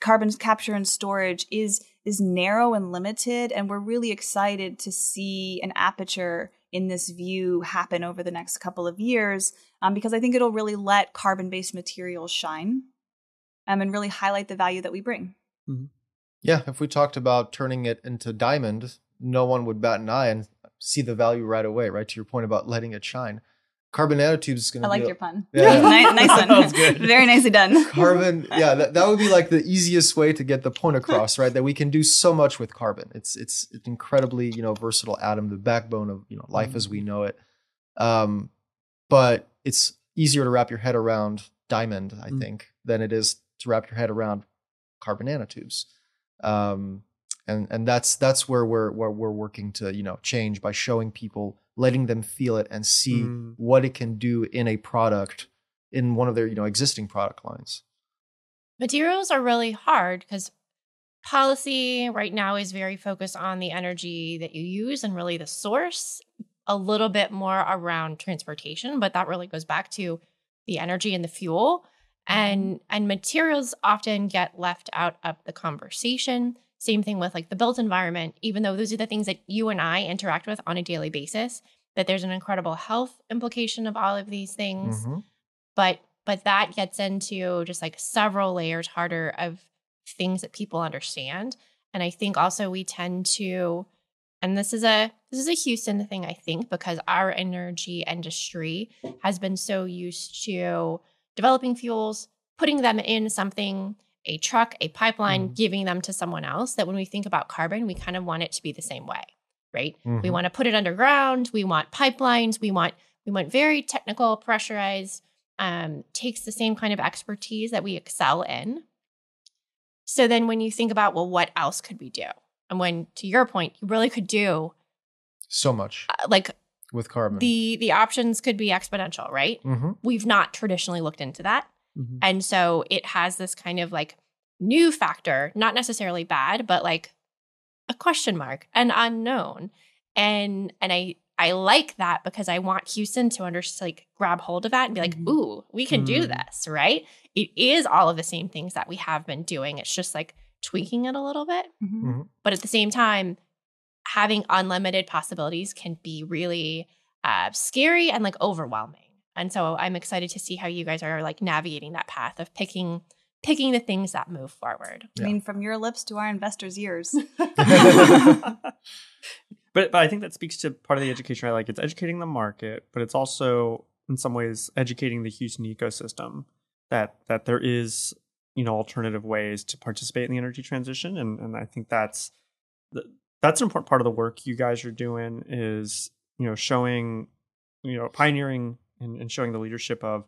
carbon capture and storage is is narrow and limited and we're really excited to see an aperture in this view happen over the next couple of years um, because i think it'll really let carbon-based materials shine um, and really highlight the value that we bring Yeah, if we talked about turning it into diamond, no one would bat an eye and see the value right away, right? To your point about letting it shine. Carbon nanotubes is going to. I to like your pun. Yeah. nice, nice [LAUGHS] one. That was good. Very nicely done. carbon [LAUGHS] yeah that, that would be like the easiest way to get the point across right that we can do so much with carbon it's it's an incredibly you know versatile atom the backbone of you know life as we know it um but it's easier to wrap your head around diamond i Mm. think than it is to wrap your head around carbon nanotubes um and and that's that's where we're where we're working to you know change by showing people letting them feel it and see Mm. what it can do in a product in one of their you know existing product lines Materials are really hard because policy right now is very focused on the energy that you use and really the source, a little bit more around transportation, but that really goes back to the energy and the fuel. And and materials often get left out of the conversation. Same thing with like the built environment, even though those are the things that you and I interact with on a daily basis, that there's an incredible health implication of all of these things Mhm. but but that gets into just like several layers harder of things that people understand and i think also we tend to and this is a this is a houston thing i think because our energy industry has been so used to developing fuels putting them in something a truck a pipeline Mhm. giving them to someone else that when we think about carbon we kind of want it to be the same way right? We Mhm. want to put it underground we want pipelines we want we want very technical pressurized um, takes the same kind of expertise that we excel in. So then when you think about well what else could we do? And when to your point you really could do so much. uh, like with carbon. the the options could be exponential right? Mhm. we've not traditionally looked into that Mhm. and so it has this kind of like new factor, not necessarily bad, but like a question mark, an unknown. And and I I like that because I want Houston to under like grab hold of that and be like, Mhm. ooh, we can do Mm. this, right? It is all of the same things that we have been doing. It's just like tweaking it a little bit. Mhm. Mhm. But at the same time, having unlimited possibilities can be really uh, scary and like overwhelming. And so I'm excited to see how you guys are like navigating that path of picking picking the things that move forward. I mean, from your lips to our investors' ears. [LAUGHS] [LAUGHS] but but I think that speaks to part of the education I like. It's educating the market, but it's also in some ways educating the Houston ecosystem that that there is you know alternative ways to participate in the energy transition, and and I think that's the, that's an important part of the work you guys are doing is you know showing you know pioneering and, and showing the leadership of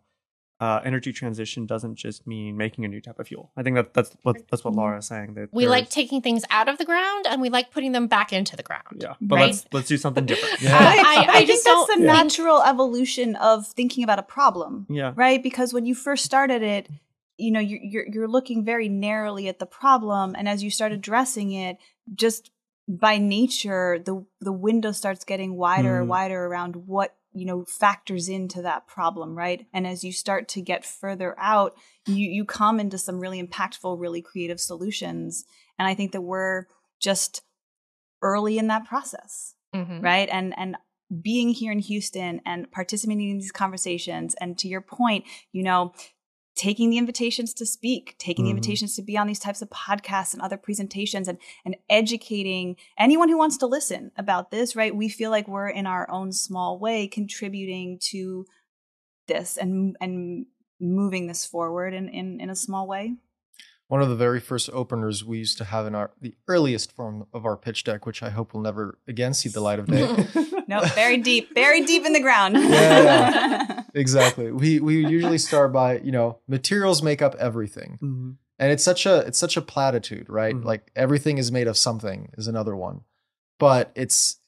uh, energy transition doesn't just mean making a new type of fuel. I think that that's what that's what Laura is saying. That We like there's- taking things out of the ground and we like putting them back into the ground. yeah, but right? let's let's do something different. Yeah. I- [LAUGHS] I- But I think just that's the think- natural evolution of thinking about a problem. Yeah. right? Because when you first started it, you know, you're, you're you're looking very narrowly at the problem, and as you start addressing it, just by nature, the the window starts getting wider and Mm. wider around what you know factors into that problem, right? And as you start to get further out, you you come into some really impactful, really creative solutions, and I think that we're just early in that process Mhm. right and and being here in houston and participating in these conversations and to your point you know taking the invitations to speak taking the Mhm. invitations to be on these types of podcasts and other presentations and and educating anyone who wants to listen about this right we feel like we're in our own small way contributing to this and and moving this forward in in, in a small way one of the very first openers we used to have in our the earliest form of our pitch deck, which I hope will never again see the light of day. [LAUGHS] no very deep very deep in the ground Yeah, [LAUGHS] exactly. We we usually start by you know materials make up everything, Mhm. and it's such a it's such a platitude, right? Mhm. Like everything is made of something is another one, but it's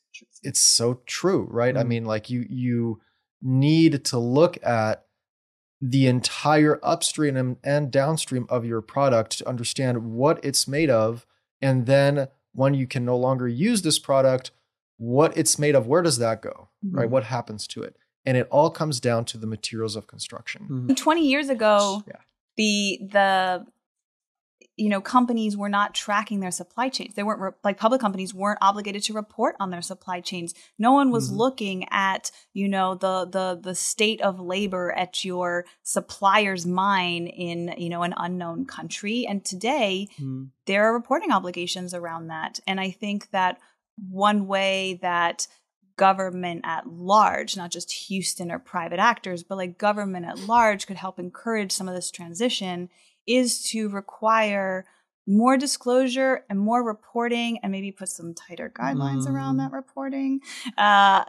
it's so true, right? I Mhm. mean, like you you need to look at the entire upstream and, and downstream of your product to understand what it's made of, and then when you can no longer use this product, what it's made of, where does that go, right? Mhm. What happens to it? And it all comes down to the materials of construction. Mhm. 20 years ago Yeah. the the you know companies were not tracking their supply chains they weren't re- like public companies weren't obligated to report on their supply chains no one was Mhm. looking at you know the the the state of labor at your supplier's mine in you know an unknown country and today Mhm. there are reporting obligations around that. And I think that one way that government at large, not just Houston or private actors, but like government at large could help encourage some of this transition is to require more disclosure and more reporting and maybe put some tighter guidelines mm. around that reporting. Uh,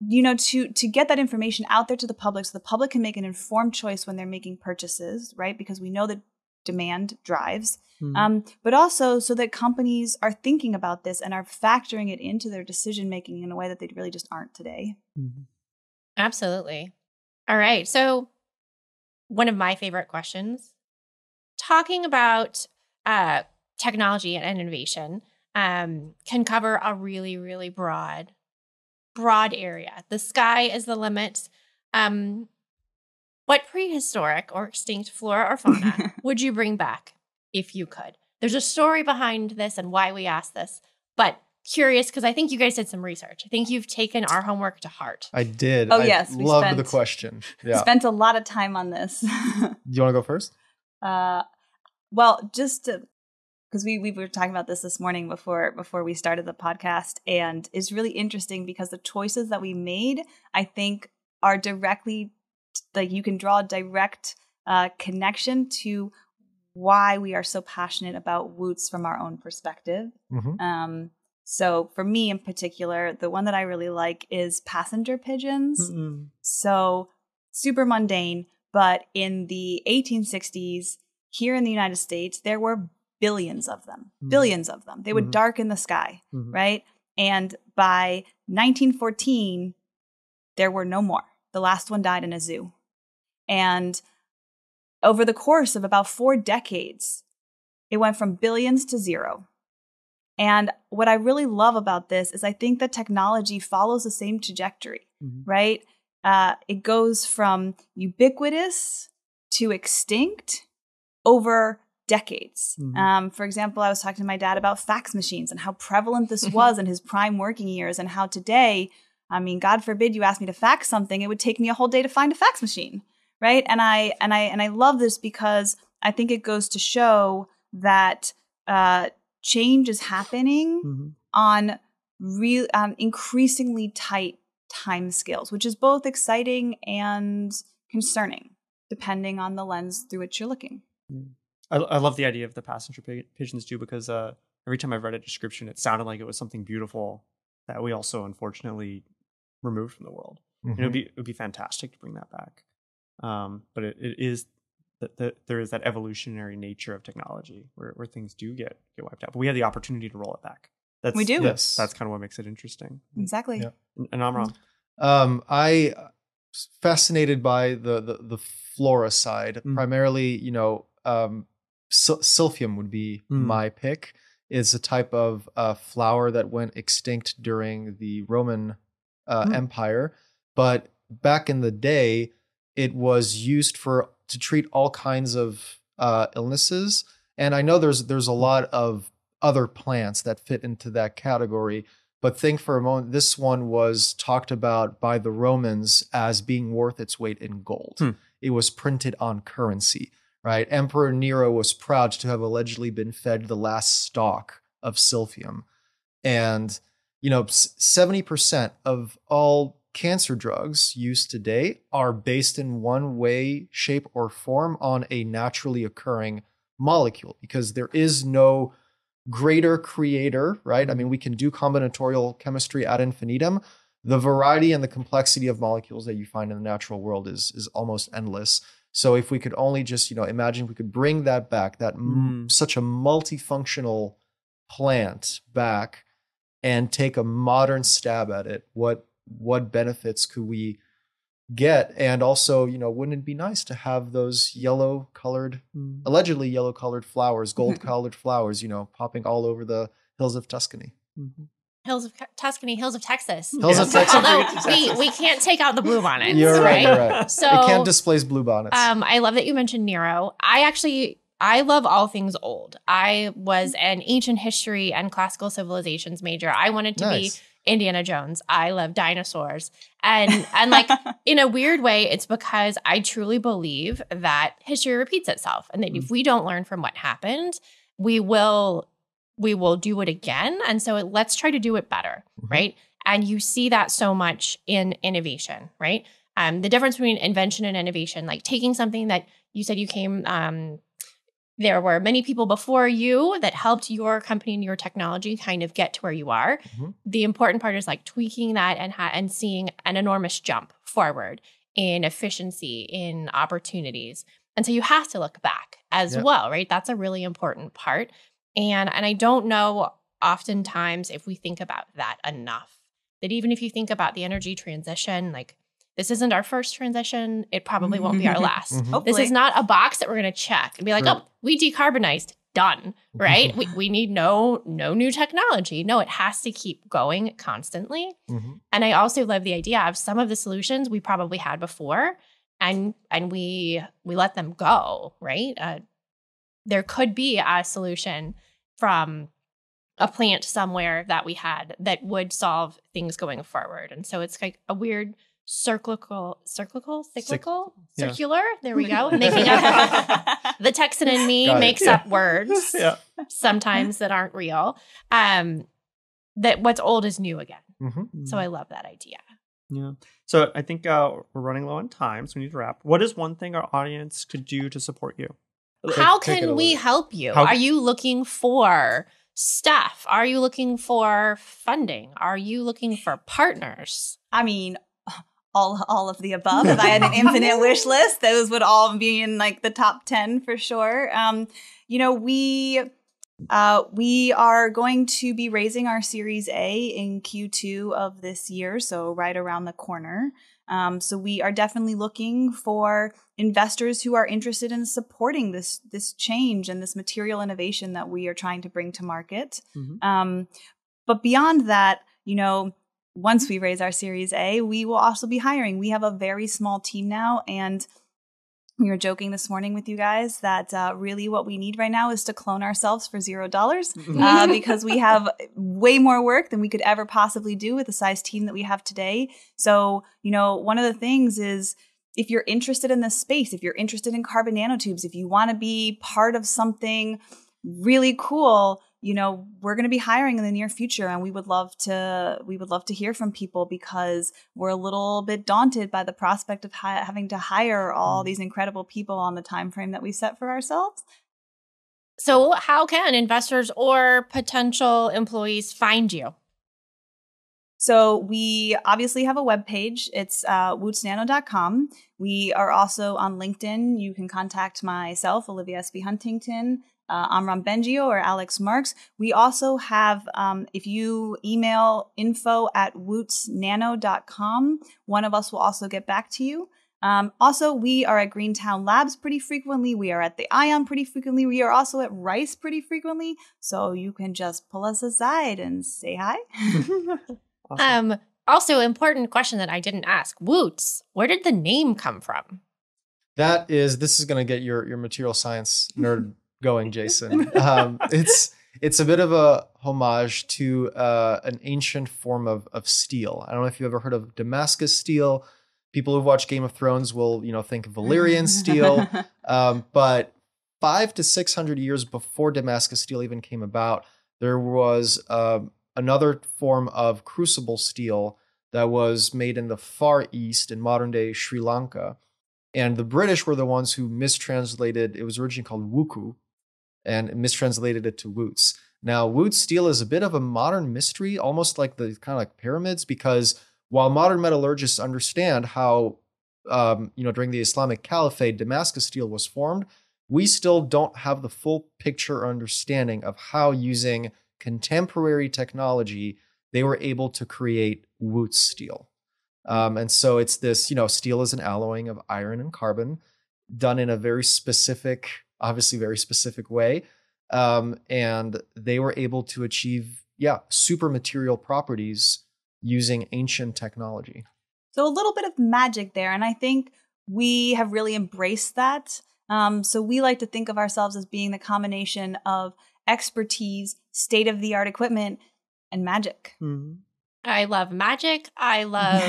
you know to to get that information out there to the public so the public can make an informed choice when they're making purchases right because we know that demand drives mm-hmm. um, but also so that companies are thinking about this and are factoring it into their decision making in a way that they really just aren't today mm-hmm. absolutely all right so one of my favorite questions talking about uh, technology and innovation um, can cover a really really broad broad area. The sky is the limit. Um, what prehistoric or extinct flora or fauna [LAUGHS] would you bring back if you could? There's a story behind this and why we asked this, but curious because I think you guys did some research. I think you've taken our homework to heart. I did. Oh, I yes. We loved spent, the question. Yeah. Spent a lot of time on this. Do you want to go first? [LAUGHS] Uh, well, just to because we, we were talking about this this morning before before we started the podcast and it's really interesting because the choices that we made i think are directly like you can draw a direct uh, connection to why we are so passionate about Wootz from our own perspective mm-hmm. um, so for me in particular the one that i really like is passenger pigeons mm-hmm. so super mundane but in the 1860s here in the united states there were billions of them, mm-hmm. billions of them. They would mm-hmm. darken the sky, mm-hmm. right? And by 1914, there were no more. The last one died in a zoo. And over the course of about four decades, it went from billions to zero. And what I really love about this is I think that technology follows the same trajectory, mm-hmm. right? Uh, it goes from ubiquitous to extinct over decades. Mm-hmm. Um, for example, I was talking to my dad about fax machines and how prevalent this was in his prime working years, and how today, I mean, God forbid you ask me to fax something, it would take me a whole day to find a fax machine, right? And I and I and I love this because I think it goes to show that uh, change is happening mm-hmm. on real um, increasingly tight time scales, which is both exciting and concerning, depending on the lens through which you're looking. Mm. I, I love the idea of the passenger pigeons too because uh, every time I've read a description, it sounded like it was something beautiful that we also unfortunately removed from the world. Mm-hmm. it would be it would be fantastic to bring that back, um, but it, it is that the, there is that evolutionary nature of technology where, where things do get get wiped out, but we have the opportunity to roll it back. That's, we do. Yes, that's kind of what makes it interesting. Exactly. Yeah. And, and I'm wrong. Um, I uh, fascinated by the the, the flora side, mm. primarily. You know, um, silphium would be mm. my pick. Is a type of uh, flower that went extinct during the Roman uh, mm. Empire, but back in the day, it was used for to treat all kinds of uh, illnesses. And I know there's there's a lot of other plants that fit into that category. But think for a moment, this one was talked about by the Romans as being worth its weight in gold. Hmm. It was printed on currency right? Emperor Nero was proud to have allegedly been fed the last stalk of silphium. And, you know, 70% of all cancer drugs used today are based in one way, shape, or form on a naturally occurring molecule because there is no greater creator, right? I mean, we can do combinatorial chemistry ad infinitum. The variety and the complexity of molecules that you find in the natural world is, is almost endless. So if we could only just, you know, imagine we could bring that back, that mm. m- such a multifunctional plant back and take a modern stab at it, what what benefits could we get? And also, you know, wouldn't it be nice to have those yellow colored, mm. allegedly yellow colored flowers, gold [LAUGHS] colored flowers, you know, popping all over the hills of Tuscany? Mm-hmm hills of Tuscany, hills of Texas. Hills of Texas. Although we, we can't take out the blue bonnets. You're right. You're right. So it can't displace blue bonnets. Um, I love that you mentioned Nero. I actually I love all things old. I was an ancient history and classical civilizations major. I wanted to nice. be Indiana Jones. I love dinosaurs. And and like [LAUGHS] in a weird way, it's because I truly believe that history repeats itself and that mm. if we don't learn from what happened, we will we will do it again. And so let's try to do it better, mm-hmm. right? And you see that so much in innovation, right? Um, the difference between invention and innovation, like taking something that you said you came, um, there were many people before you that helped your company and your technology kind of get to where you are. Mhm. The important part is like tweaking that and ha- and seeing an enormous jump forward in efficiency, in opportunities. And so you have to look back as Yep. well, right? That's a really important part. And and I don't know oftentimes if we think about that enough. That even if you think about the energy transition, like this isn't our first transition, it probably won't be our last. Mhm. This is not a box that we're going to check and be like, Right. "Oh, we decarbonized, done." [LAUGHS] Right? we we need no no new technology. No, it has to keep going constantly. Mhm. And I also love the idea of some of the solutions we probably had before and and we we let them go, right? Uh, there could be a solution from a plant somewhere that we had that would solve things going forward. And so it's like a weird cyclical, cyclical, cyclical, yeah. circular. There we go. [LAUGHS] Making up [LAUGHS] the Texan in me Got it. makes Yeah. up words [LAUGHS] yeah. sometimes that aren't real. Um, that what's old is new again. Mhm. So I love that idea. Yeah. So I think uh, we're running low on time, so we need to wrap. What is one thing our audience could do to support you? How take it can we help you? How- Are you looking for staff? Are you looking for funding? Are you looking for partners? I mean, all all of the above. If I had an [LAUGHS] infinite wish list, those would all be in like the top ten for sure. Um, you know, we uh, we are going to be raising our Series A in Q2 of this year, so right around the corner. Um, so we are definitely looking for investors who are interested in supporting this this change and this material innovation that we are trying to bring to market. Mhm. Um, but beyond that, you know, once we raise our Series A, we will also be hiring. We have a very small team now, and we were joking this morning with you guys that uh, really what we need right now is to clone ourselves for zero dollars uh, [LAUGHS] because we have way more work than we could ever possibly do with the size team that we have today. So, you know, one of the things is if you're interested in this space, if you're interested in carbon nanotubes, if you want to be part of something really cool, you know, we're going to be hiring in the near future and we would love to we would love to hear from people because we're a little bit daunted by the prospect of hi- having to hire all these incredible people on the time frame that we set for ourselves. So, how can investors or potential employees find you? So we obviously have a web page. It's uh, wootznano.com. We are also on LinkedIn. You can contact myself, Olivia S.B. Huntington, uh, Amram Bengio, or Alex Marks. We also have, um, if you email info at wootznano.com, one of us will also get back to you. Um, also, we are at Greentown Labs pretty frequently. We are at the Ion pretty frequently. We are also at Rice pretty frequently. So you can just pull us aside and say hi. [LAUGHS] Awesome. Um, also, important question that I didn't ask: Wootz. Where did the name come from? That is, this is going to get your your material science nerd [LAUGHS] going, Jason. [LAUGHS] Um, it's it's a bit of a homage to uh, an ancient form of of steel. I don't know if you've ever heard of Damascus steel. People who've watched Game of Thrones will you know think of Valyrian [LAUGHS] steel, um, but five to six hundred years before Damascus steel even came about, there was um, another form of crucible steel that was made in the far east in modern day Sri Lanka. And the British were the ones who mistranslated, it was originally called Wuku, and mistranslated it to Wootz. Now, Wootz steel is a bit of a modern mystery, almost like the kind of like pyramids, because while modern metallurgists understand how, um, you know, during the Islamic Caliphate, Damascus steel was formed, we still don't have the full picture or understanding of how using contemporary technology they were able to create Wootz steel. Um, and so it's this, you know, steel is an alloying of iron and carbon done in a very specific, obviously very specific way. Um, and they were able to achieve, yeah, super material properties using ancient technology. So a little bit of magic there. And I think we have really embraced that. Um, so we like to think of ourselves as being the combination of expertise, state of the art equipment, and magic. Mhm. I love magic. I love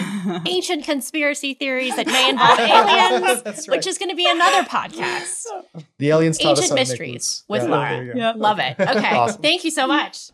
[LAUGHS] ancient conspiracy theories that may [LAUGHS] involve aliens, right. which is going to be another podcast. The aliens taught us Ancient how to make mysteries with Yeah. Laura. there you go. Yeah. Love it. [LAUGHS] Okay. Awesome. Thank you so much.